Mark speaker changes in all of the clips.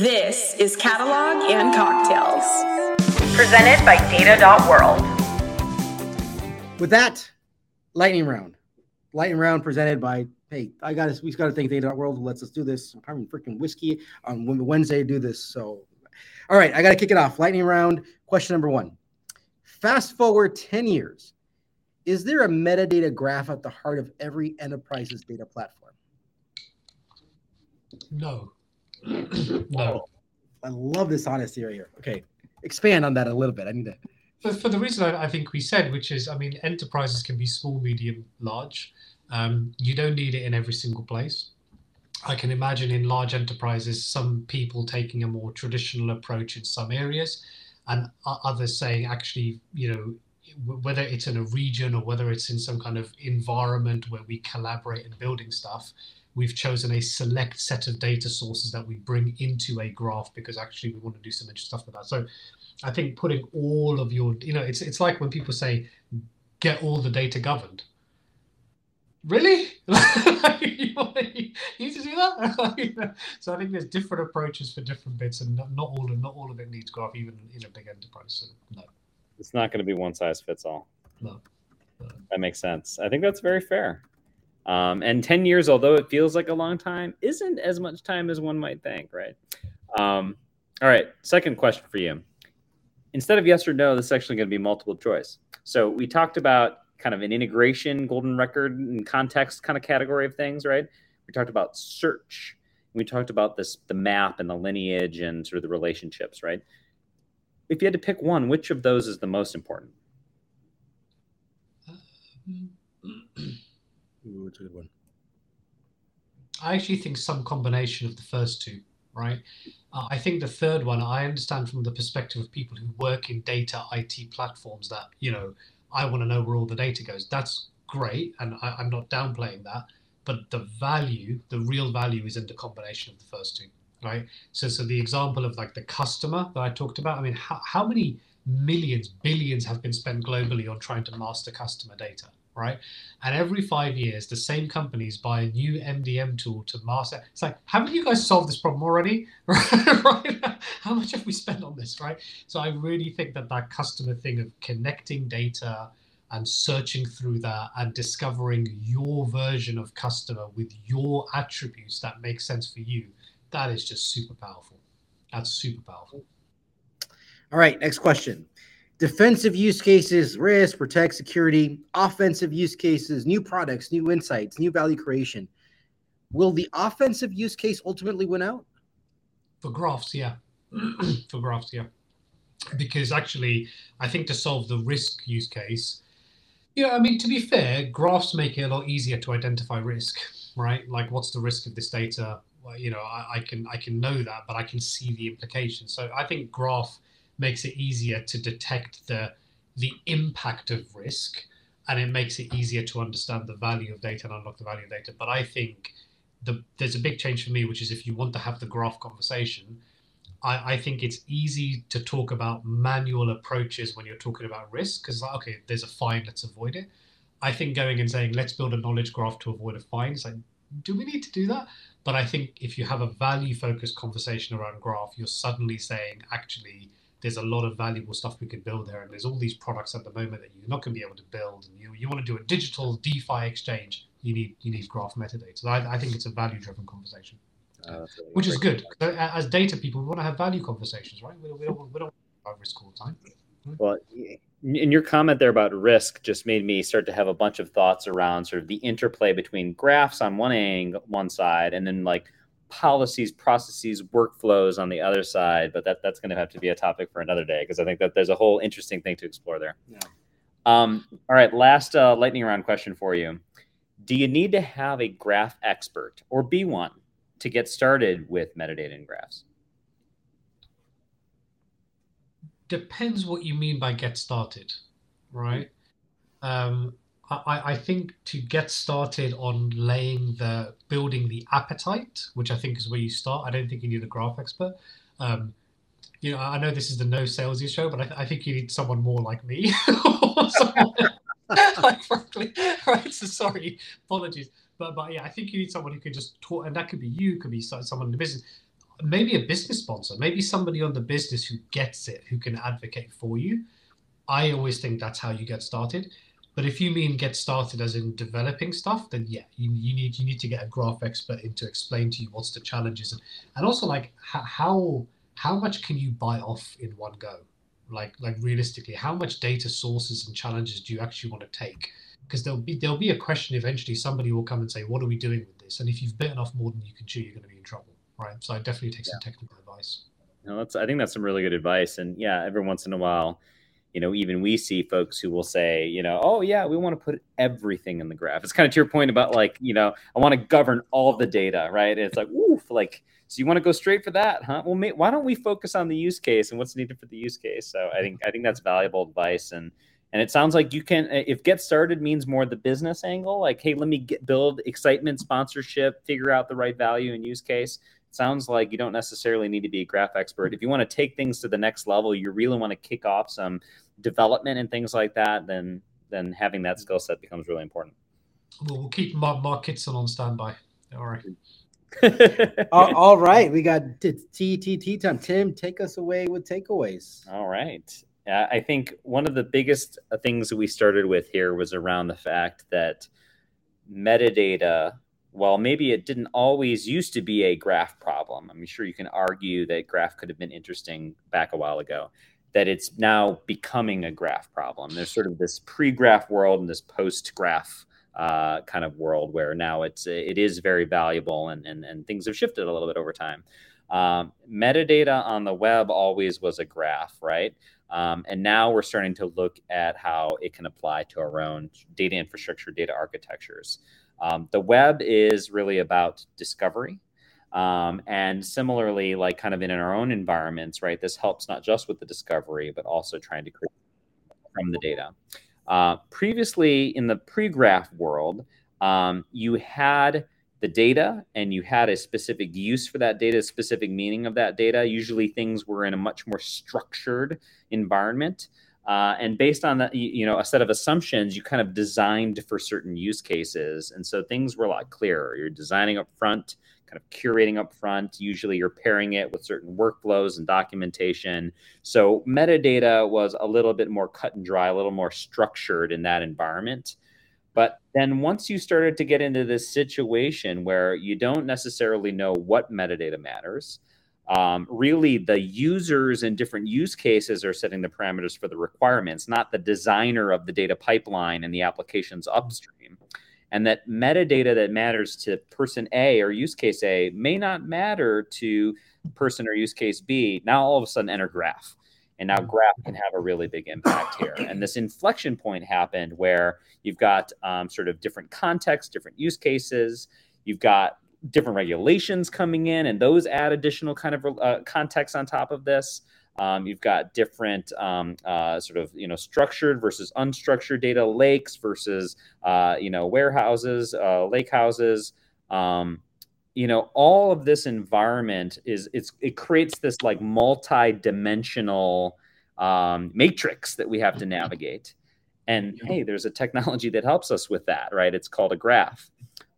Speaker 1: This is Catalog and Cocktails.
Speaker 2: Presented by Data.World.
Speaker 3: With that, lightning round. Lightning round presented by hey, I got to we got to thank Data.World who lets us do this. I'm having freaking whiskey on Wednesday to do this. So, all right, I got to kick it off. Lightning round. Question number one. Fast forward 10 years. Is there a metadata graph at the heart of every enterprise's data platform?
Speaker 4: No. no.
Speaker 3: I love this honesty right here. Okay, expand on that a little bit. I need to.
Speaker 4: For, for the reason I, I think we said, which is, I mean, enterprises can be small, medium, large. Um, you don't need it in every single place. I can imagine in large enterprises, some people taking a more traditional approach in some areas, and others saying, actually, you know, whether it's in a region or whether it's in some kind of environment where we collaborate in building stuff, we've chosen a select set of data sources that we bring into a graph because actually we want to do some interesting stuff with that. So I think putting all of your, you know, it's it's like when people say, get all the data governed. Really? you, need to do that? so I think there's different approaches for different bits, and not, not all of not all of it needs graph, even in a big enterprise. So no,
Speaker 5: it's not going to be one size fits all.
Speaker 4: No. no.
Speaker 5: That makes sense. I think that's very fair. Um, and 10 years, although it feels like a long time, isn't as much time as one might think, right? Um, all right, second question for you. Instead of yes or no, this is actually going to be multiple choice. So we talked about kind of an integration, golden record, and context kind of category of things, right? We talked about search. We talked about this, the map and the lineage and sort of the relationships, right? If you had to pick one, which of those is the most important?
Speaker 3: Ooh, a good one.
Speaker 4: I actually think some combination of the first two, right? Uh, I think the third one, I understand from the perspective of people who work in data IT platforms that, you know, I want to know where all the data goes. That's great. And I, I'm not downplaying that. But the value, the real value is in the combination of the first two, right? So, so the example of like the customer that I talked about, I mean, how, how many millions, billions have been spent globally on trying to master customer data? Right? And every five years, the same companies buy a new MDM tool to master. It's like, haven't you guys solved this problem already? right? How much have we spent on this, right? So I really think that that customer thing of connecting data and searching through that and discovering your version of customer with your attributes that make sense for you, that is just super powerful. That's super powerful.
Speaker 3: All right, next question defensive use cases, risk, protect, security, offensive use cases, new products, new insights, new value creation. Will the offensive use case ultimately win out?
Speaker 4: For graphs, yeah. For graphs, yeah. Because actually, I think to solve the risk use case, yeah, I mean, to be fair, graphs make it a lot easier to identify risk, right? Like, what's the risk of this data? Well, you know, I, I can I can know that, but I can see the implications. So I think graph makes it easier to detect the the impact of risk and it makes it easier to understand the value of data and unlock the value of data. But I think the, there's a big change for me, which is if you want to have the graph conversation, I, I think it's easy to talk about manual approaches when you're talking about risk because, like, okay, there's a fine, let's avoid it. I think going and saying, let's build a knowledge graph to avoid a fine, it's like, do we need to do that? But I think if you have a value focused conversation around graph, you're suddenly saying, actually, there's a lot of valuable stuff we could build there. And there's all these products at the moment that you're not going to be able to build. And you, you want to do a digital DeFi exchange, you need you need graph metadata. So I, I think it's a value driven conversation, uh, which is good. As data people, we want to have value conversations, right? We, we don't, we don't have risk all the time.
Speaker 5: Well, in your comment there about risk just made me start to have a bunch of thoughts around sort of the interplay between graphs on one angle, one side, and then like policies, processes, workflows on the other side, but that that's going to have to be a topic for another day because I think that there's a whole interesting thing to explore there.
Speaker 3: Yeah.
Speaker 5: Um, all right, last uh, lightning round question for you: Do you need to have a graph expert or be one to get started with metadata and graphs?
Speaker 4: Depends what you mean by get started, right? Um, I, I think to get started on laying the building the appetite, which I think is where you start. I don't think you need a graph expert. Um, you know, I know this is the no salesy show, but I, th- I think you need someone more like me. like frankly, right? So sorry, apologies, but but yeah, I think you need someone who can just talk, and that could be you, could be someone in the business. maybe a business sponsor, maybe somebody on the business who gets it, who can advocate for you. I always think that's how you get started. But if you mean get started as in developing stuff, then yeah, you, you need you need to get a graph expert in to explain to you what's the challenges and, and also like how how much can you buy off in one go? Like like realistically, how much data sources and challenges do you actually want to take? Because there'll be there'll be a question eventually. Somebody will come and say, "What are we doing with this?" And if you've bitten off more than you can chew, you're going to be in trouble, right? So I definitely take yeah. some technical advice.
Speaker 5: No, that's I think that's some really good advice. And yeah, every once in a while, you know, even we see folks who will say, you know, oh yeah, we want to put everything in the graph. It's kind of to your point about like, you know, I want to govern all the data, right? And it's like, woof, like, so you want to go straight for that, huh? Well, may, why don't we focus on the use case and what's needed for the use case? So I think I think that's valuable advice, and and it sounds like you can if get started means more the business angle, like, hey, let me get build excitement, sponsorship, figure out the right value and use case sounds like you don't necessarily need to be a graph expert. If you want to take things to the next level, you really want to kick off some development and things like that, then then having that skill set becomes really important.
Speaker 4: Well, we'll keep Mark, Mark Kitson on standby. All right.
Speaker 3: all, all right, we got TTT time. Tim, take us away with takeaways.
Speaker 5: All right. Uh, I think one of the biggest uh, things that we started with here was around the fact that metadata well, maybe it didn't always used to be a graph problem. I'm sure you can argue that graph could have been interesting back a while ago, that it's now becoming a graph problem. There's sort of this pre-graph world and this post-graph uh, kind of world where now it's it is very valuable and and, and things have shifted a little bit over time. Um, metadata on the web always was a graph, right? Um, and now we're starting to look at how it can apply to our own data infrastructure, data architectures. Um, the web is really about discovery. Um, and similarly, like kind of in our own environments, right? This helps not just with the discovery, but also trying to create from the data. Uh, previously, in the pre-graph world, um, you had the data and you had a specific use for that data, a specific meaning of that data. Usually, things were in a much more structured environment. Uh, and based on that, you know, a set of assumptions, you kind of designed for certain use cases. And so things were a lot clearer. You're designing up front, kind of curating up front. Usually you're pairing it with certain workflows and documentation. So metadata was a little bit more cut and dry, a little more structured in that environment. But then once you started to get into this situation where you don't necessarily know what metadata matters, um, really the users and different use cases are setting the parameters for the requirements, not the designer of the data pipeline and the applications upstream. And that metadata that matters to person A or use case A may not matter to person or use case B. Now all of a sudden enter graph. And now graph can have a really big impact here. And this inflection point happened where you've got um, sort of different contexts, different use cases. You've got different regulations coming in, and those add additional kind of uh, context on top of this. Um, you've got different um, uh, sort of you know structured versus unstructured data lakes versus uh, you know warehouses, uh, lake houses. Um, you know all of this environment is it's it creates this like multi-dimensional um, matrix that we have to navigate. And hey, there's a technology that helps us with that, right? It's called a graph.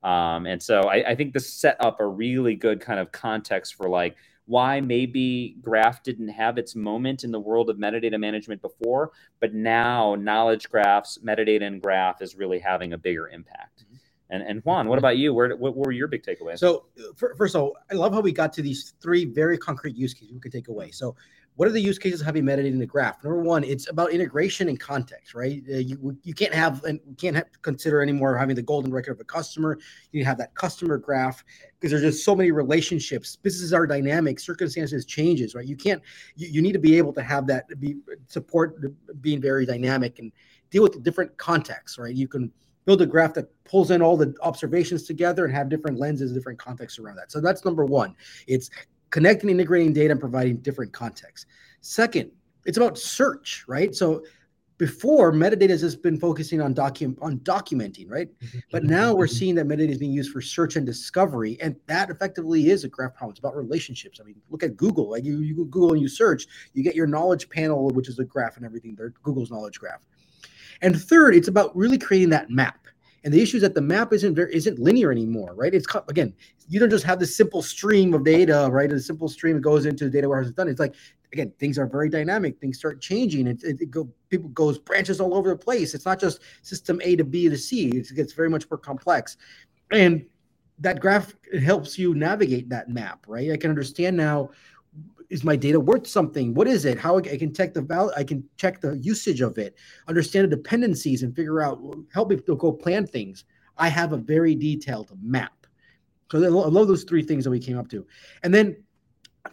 Speaker 5: Um, and so I, I think this set up a really good kind of context for like why maybe graph didn't have its moment in the world of metadata management before, but now knowledge graphs, metadata and graph is really having a bigger impact. Mm-hmm. And, and Juan, what about you? Where, what, what were your big takeaways?
Speaker 3: So, first of all, I love how we got to these three very concrete use cases we could take away. So, what are the use cases of having metadata in the graph? Number one, it's about integration and context, right? Uh, you you can't have and can't have, consider anymore having the golden record of a customer. You have that customer graph because there's just so many relationships. Businesses are dynamic, circumstances changes, right? You can't. You, you need to be able to have that be support being very dynamic and deal with the different contexts, right? You can build a graph that pulls in all the observations together and have different lenses, different contexts around that. So that's number one. It's connecting, integrating data, and providing different context. Second, it's about search, right? So before metadata has just been focusing on document on documenting, right? Mm-hmm. But now we're seeing that metadata is being used for search and discovery, and that effectively is a graph problem. It's about relationships. I mean, look at Google. Like you, you Google and you search, you get your knowledge panel, which is a graph and everything. There, Google's knowledge graph. And third, it's about really creating that map. And the issue is that the map isn't isn't linear anymore, right? It's again, you don't just have this simple stream of data, right? A simple stream goes into the data warehouse. It's done. It's like again, things are very dynamic. Things start changing. It, it, it go people goes branches all over the place. It's not just system A to B to C. It gets very much more complex, and that graph helps you navigate that map, right? I can understand now is my data worth something? What is it? How I can check the value, I can check the usage of it, understand the dependencies, and figure out help me to go plan things. I have a very detailed map. So I love those three things that we came up to, and then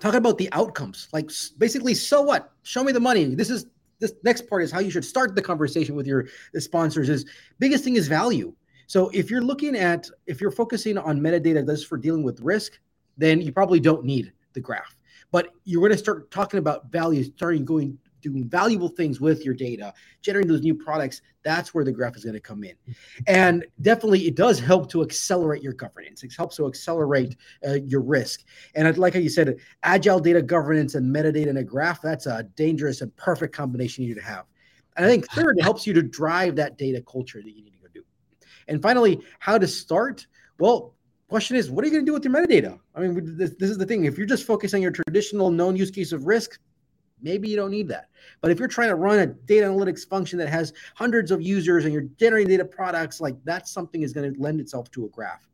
Speaker 3: talking about the outcomes. Like basically, so what? Show me the money. This is this next part is how you should start the conversation with your sponsors. Is biggest thing is value. So if you're looking at if you're focusing on metadata that's for dealing with risk, then you probably don't need the graph but you're going to start talking about value, starting going doing valuable things with your data, generating those new products. That's where the graph is going to come in, and definitely it does help to accelerate your governance. It helps to accelerate uh, your risk. And I'd like how you said, agile data governance and metadata in a graph. That's a dangerous and perfect combination you need to have. And I think third, it helps you to drive that data culture that you need to go do. And finally, how to start. Well, question is, what are you going to do with your metadata? I mean, this, this is the thing. If you're just focusing on your traditional known use case of risk, maybe you don't need that. But if you're trying to run a data analytics function that has hundreds of users and you're generating data products, like that's something is going to lend itself to a graph.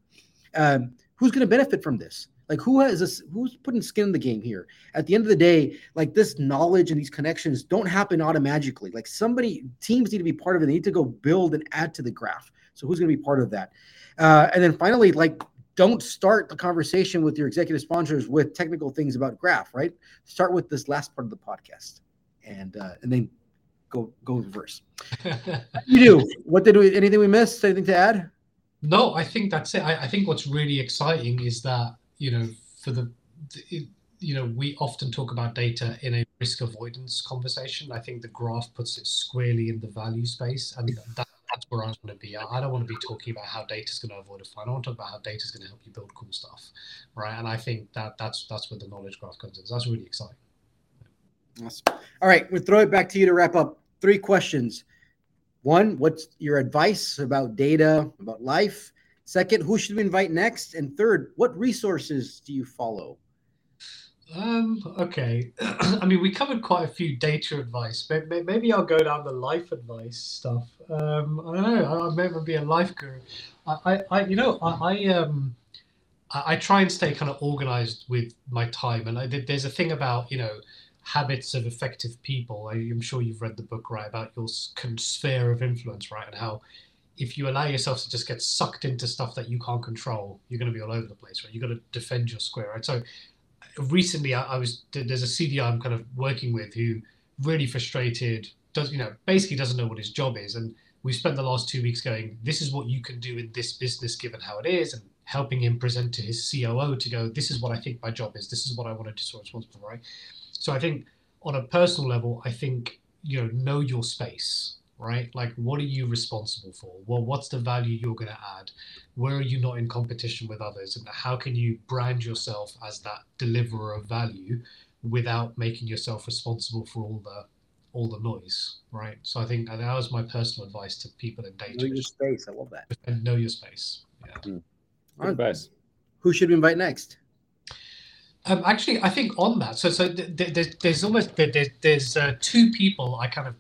Speaker 3: Um, who's going to benefit from this? Like who has this? Who's putting skin in the game here? At the end of the day, like this knowledge and these connections don't happen automatically. Like somebody, teams need to be part of it. They need to go build and add to the graph. So who's going to be part of that? Uh, and then finally, like don't start the conversation with your executive sponsors with technical things about graph right? Start with this last part of the podcast and uh, and then go go reverse. You do. What did we anything we missed? Anything to add?
Speaker 4: No i think that's it. I, I think what's really exciting is that you know for the, the you know we often talk about data in a risk avoidance conversation. I think the graph puts it squarely in the value space and that that's where I want to be. I don't want to be talking about how data is going to avoid a fine. I want to talk about how data is going to help you build cool stuff, right? And I think that that's that's where the knowledge graph comes in. So that's really exciting.
Speaker 3: Awesome. All right, we'll throw it back to you to wrap up. Three questions. One, what's your advice about data, about life? Second, who should we invite next? And third, what resources do you follow?
Speaker 4: Um, okay. I mean, we covered quite a few data advice. But maybe I'll go down the life advice stuff. Um, I don't know. I'll maybe be a life guru. I, I, you know, I, I um, I try and stay kind of organized with my time. And I, there's a thing about, you know, habits of effective people. I, am sure you've read the book, right, about your sphere of influence, right, and how if you allow yourself to just get sucked into stuff that you can't control, you're going to be all over the place, right? You've got to defend your square, right? So recently I, I, was there's a CDO I'm kind of working with who really frustrated does you know basically doesn't know what his job is. And we spent the last two weeks going this is what you can do in this business given how it is and helping him present to his COO to go this is what I think my job is. This is what I want to be responsible for right? So I think on a personal level I think you know know your space right? Like, what are you responsible for? Well, what's the value you're going to add? Where are you not in competition with others? And how can you brand yourself as that deliverer of value without making yourself responsible for all the all the noise, right? So I think that was my personal advice to people in data.
Speaker 3: Know your space. I love that.
Speaker 4: And know your space. Yeah.
Speaker 5: Mm. Good advice.
Speaker 3: Who should we invite next?
Speaker 4: Um, actually, I think on that, so so th- th- there's, there's almost there's, there's uh, two people I kind of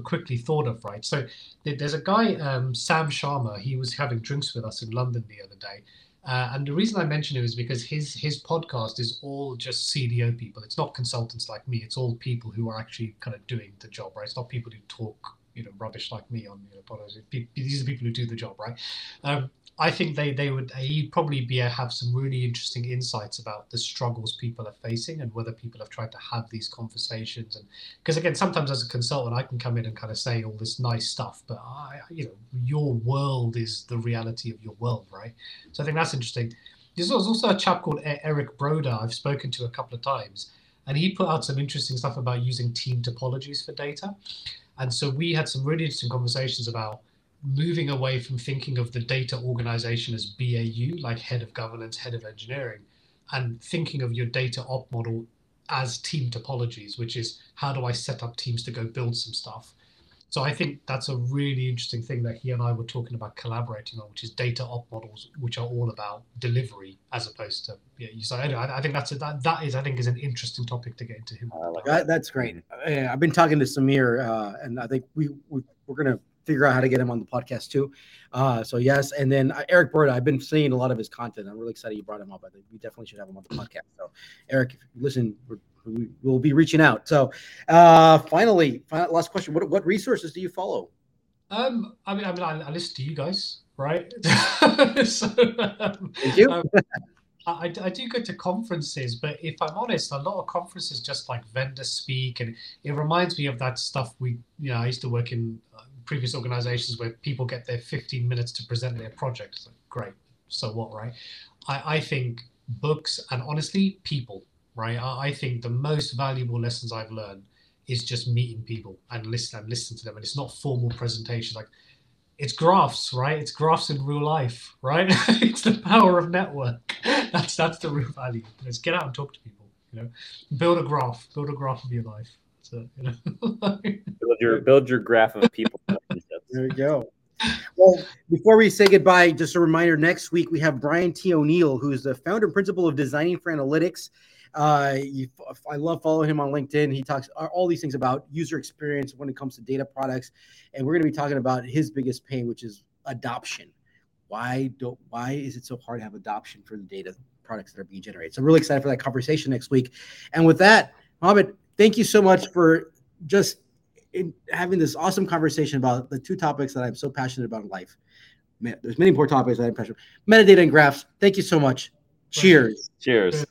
Speaker 4: quickly thought of, right? So there's a guy, um, Sam Sharma. He was having drinks with us in London the other day, uh, and the reason I mention him is because his his podcast is all just CDO people. It's not consultants like me. It's all people who are actually kind of doing the job, right? It's not people who talk you know rubbish like me on you know podcasts. These are people who do the job, right? Um, I think they they would he'd probably be have some really interesting insights about the struggles people are facing and whether people have tried to have these conversations. And because again sometimes as a consultant I can come in and kind of say all this nice stuff but I you know your world is the reality of your world right? So I think that's interesting. There's also a chap called Eric Broda I've spoken to a couple of times and he put out some interesting stuff about using team topologies for data. And so we had some really interesting conversations about moving away from thinking of the data organization as BAU, like head of governance, head of engineering, and thinking of your data op model as team topologies, which is how do I set up teams to go build some stuff. So I think that's a really interesting thing that he and I were talking about collaborating on, which is data op models, which are all about delivery as opposed to yeah. You anyway, I, I think that's a, that that is I think is an interesting topic to get into him.
Speaker 5: I like
Speaker 3: That, that's great. Uh, I've been talking to Samir, uh, and I think we, we we're gonna figure out how to get him on the podcast too. Uh, so yes, and then uh, Eric Broda, I've been seeing a lot of his content. I'm really excited you brought him up. I think we definitely should have him on the podcast. So Eric, listen, we're, we will be reaching out. So uh, finally, final, last question: What what resources do you follow?
Speaker 4: Um, I mean, I mean, I, I listen to you guys, right? so, um,
Speaker 3: Thank you.
Speaker 4: um, I, I do go to conferences, but if I'm honest, a lot of conferences just like vendor speak, and it reminds me of that stuff we, you know, I used to work in previous organizations where people get their 15 minutes to present their project. It's like, great, so what, right? I, I think books and honestly, people, right? I, I think the most valuable lessons I've learned is just meeting people and listen and listen to them, and it's not formal presentations like it's graphs, right? It's graphs in real life, right? it's the power of network. That's that's the real value. Let's get out and talk to people. You know, build a graph. Build a graph of your life. So you know.
Speaker 5: build your build your graph of people.
Speaker 3: There you go. Well, before we say goodbye, just a reminder next week we have Brian T. O'Neill, who's the founder and principal of Designing for Analytics. Uh, you, I love following him on LinkedIn. He talks all these things about user experience when it comes to data products, and we're going to be talking about his biggest pain, which is adoption. Why don't why is it so hard to have adoption for the data products that are being generated? So I'm really excited for that conversation next week. And with that, Mohammed, thank you so much for just in having this awesome conversation about the two topics that I'm so passionate about in life. Man, there's many more topics that I'm passionate. Metadata and graphs. Thank you so much. Cheers.
Speaker 5: Cheers.